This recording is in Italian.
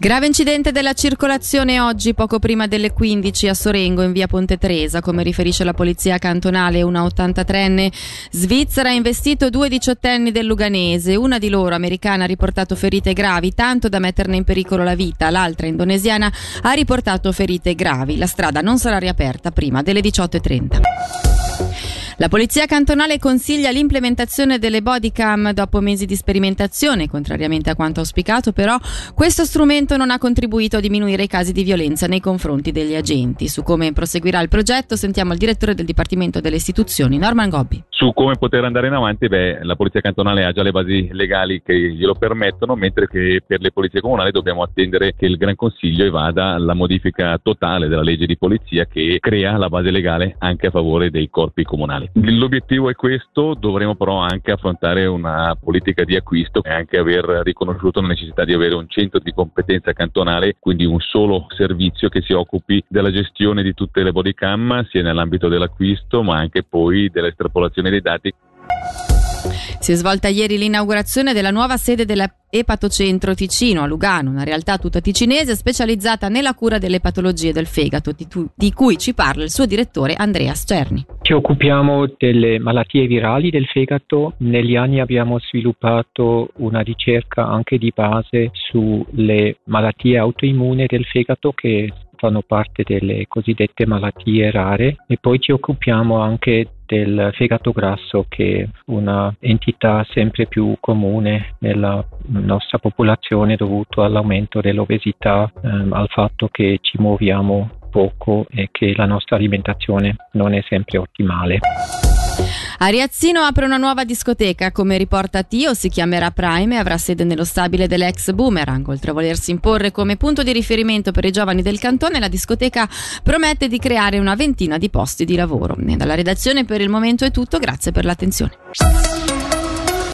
Grave incidente della circolazione oggi, poco prima delle 15 a Sorengo in via Ponte Tresa. Come riferisce la polizia cantonale, una 83enne svizzera ha investito due diciottenni del Luganese. Una di loro, americana, ha riportato ferite gravi, tanto da metterne in pericolo la vita. L'altra, indonesiana, ha riportato ferite gravi. La strada non sarà riaperta prima delle 18.30. La Polizia Cantonale consiglia l'implementazione delle bodycam dopo mesi di sperimentazione, contrariamente a quanto auspicato, però questo strumento non ha contribuito a diminuire i casi di violenza nei confronti degli agenti. Su come proseguirà il progetto sentiamo il direttore del Dipartimento delle Istituzioni, Norman Gobbi. Su come poter andare in avanti, beh, la Polizia Cantonale ha già le basi legali che glielo permettono, mentre che per le polizie comunali dobbiamo attendere che il Gran Consiglio evada la modifica totale della legge di polizia che crea la base legale anche a favore dei corpi comunali. L'obiettivo è questo, dovremo però anche affrontare una politica di acquisto e anche aver riconosciuto la necessità di avere un centro di competenza cantonale, quindi un solo servizio che si occupi della gestione di tutte le bodycam, sia nell'ambito dell'acquisto ma anche poi dell'estrapolazione dei dati. Si è svolta ieri l'inaugurazione della nuova sede della Epatocentro Ticino a Lugano, una realtà tutta ticinese specializzata nella cura delle patologie del fegato, di, tu, di cui ci parla il suo direttore Andrea Scerni. Ci occupiamo delle malattie virali del fegato. Negli anni abbiamo sviluppato una ricerca anche di base sulle malattie autoimmuni del fegato che fanno parte delle cosiddette malattie rare e poi ci occupiamo anche del fegato grasso che è una entità sempre più comune nella nostra popolazione dovuto all'aumento dell'obesità, ehm, al fatto che ci muoviamo poco e che la nostra alimentazione non è sempre ottimale. A Riazzino apre una nuova discoteca, come riporta Tio, si chiamerà Prime e avrà sede nello stabile dell'ex Boomerang. Oltre a volersi imporre come punto di riferimento per i giovani del cantone, la discoteca promette di creare una ventina di posti di lavoro. E dalla redazione per il momento è tutto, grazie per l'attenzione.